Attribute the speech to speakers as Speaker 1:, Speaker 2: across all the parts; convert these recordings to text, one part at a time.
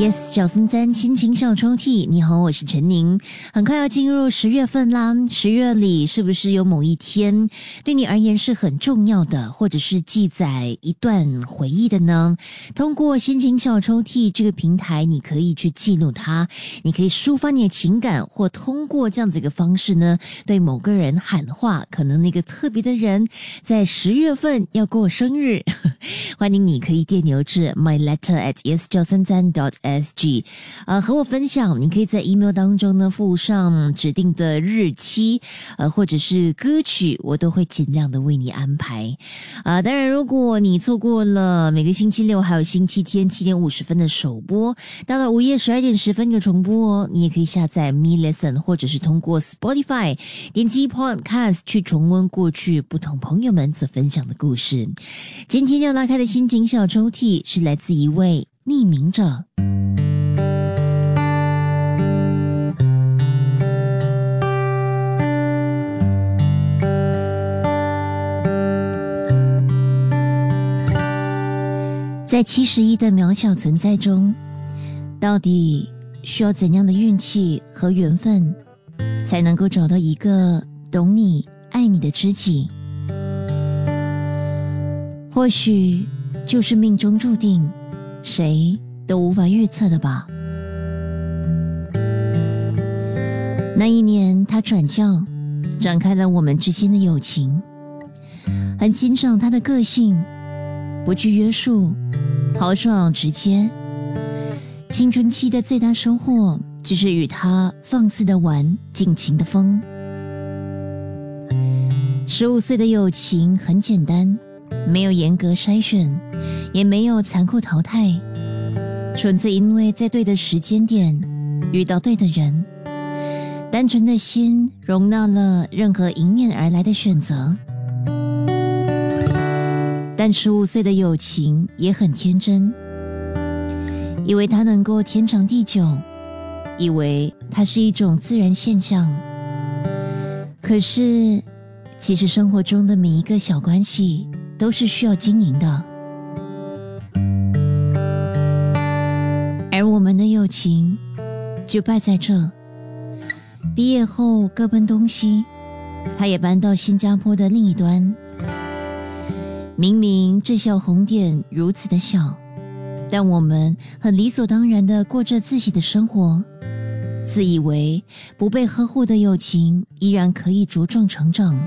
Speaker 1: Yes，小森森心情小抽屉，你好，我是陈宁。很快要进入十月份啦，十月里是不是有某一天对你而言是很重要的，或者是记载一段回忆的呢？通过心情小抽屉这个平台，你可以去记录它，你可以抒发你的情感，或通过这样子一个方式呢，对某个人喊话。可能那个特别的人在十月份要过生日，欢迎你可以电邮至 my letter at yes 九三三 dot S G，呃，和我分享，你可以在 email 当中呢附上指定的日期，呃，或者是歌曲，我都会尽量的为你安排。啊，当然，如果你错过了每个星期六还有星期天七点五十分的首播，到了午夜十二点十分有重播哦，你也可以下载 Me lesson，或者是通过 Spotify 点击 Podcast 去重温过去不同朋友们所分享的故事。今天拉开的心情小抽屉是来自一位。匿名者，在七十亿的渺小存在中，到底需要怎样的运气和缘分，才能够找到一个懂你、爱你的知己？或许就是命中注定。谁都无法预测的吧。那一年，他转校，展开了我们之间的友情。很欣赏他的个性，不拘约束，豪爽直接。青春期的最大收获，就是与他放肆的玩，尽情的疯。十五岁的友情很简单，没有严格筛选。也没有残酷淘汰，纯粹因为在对的时间点遇到对的人，单纯的心容纳了任何迎面而来的选择。但十五岁的友情也很天真，以为它能够天长地久，以为它是一种自然现象。可是，其实生活中的每一个小关系都是需要经营的。而我们的友情就败在这。毕业后各奔东西，他也搬到新加坡的另一端。明明这小红点如此的小，但我们很理所当然的过着自己的生活，自以为不被呵护的友情依然可以茁壮成长。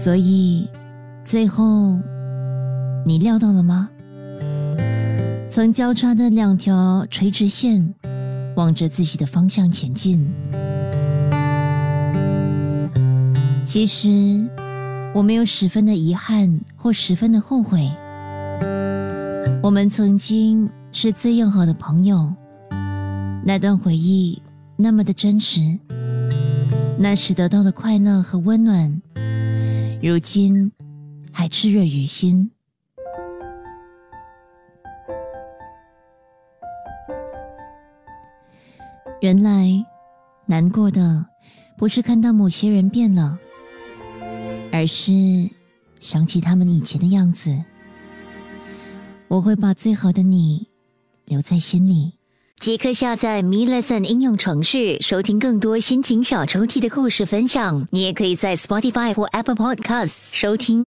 Speaker 1: 所以，最后你料到了吗？曾交叉的两条垂直线，望着自己的方向前进。其实，我没有十分的遗憾或十分的后悔。我们曾经是最要好的朋友，那段回忆那么的真实，那时得到的快乐和温暖，如今还炽热于心。原来，难过的不是看到某些人变了，而是想起他们以前的样子。我会把最好的你留在心里。即刻下载 Me Lesson 应用程序，收听更多心情小抽屉的故事分享。你也可以在 Spotify 或 Apple Podcasts 收听。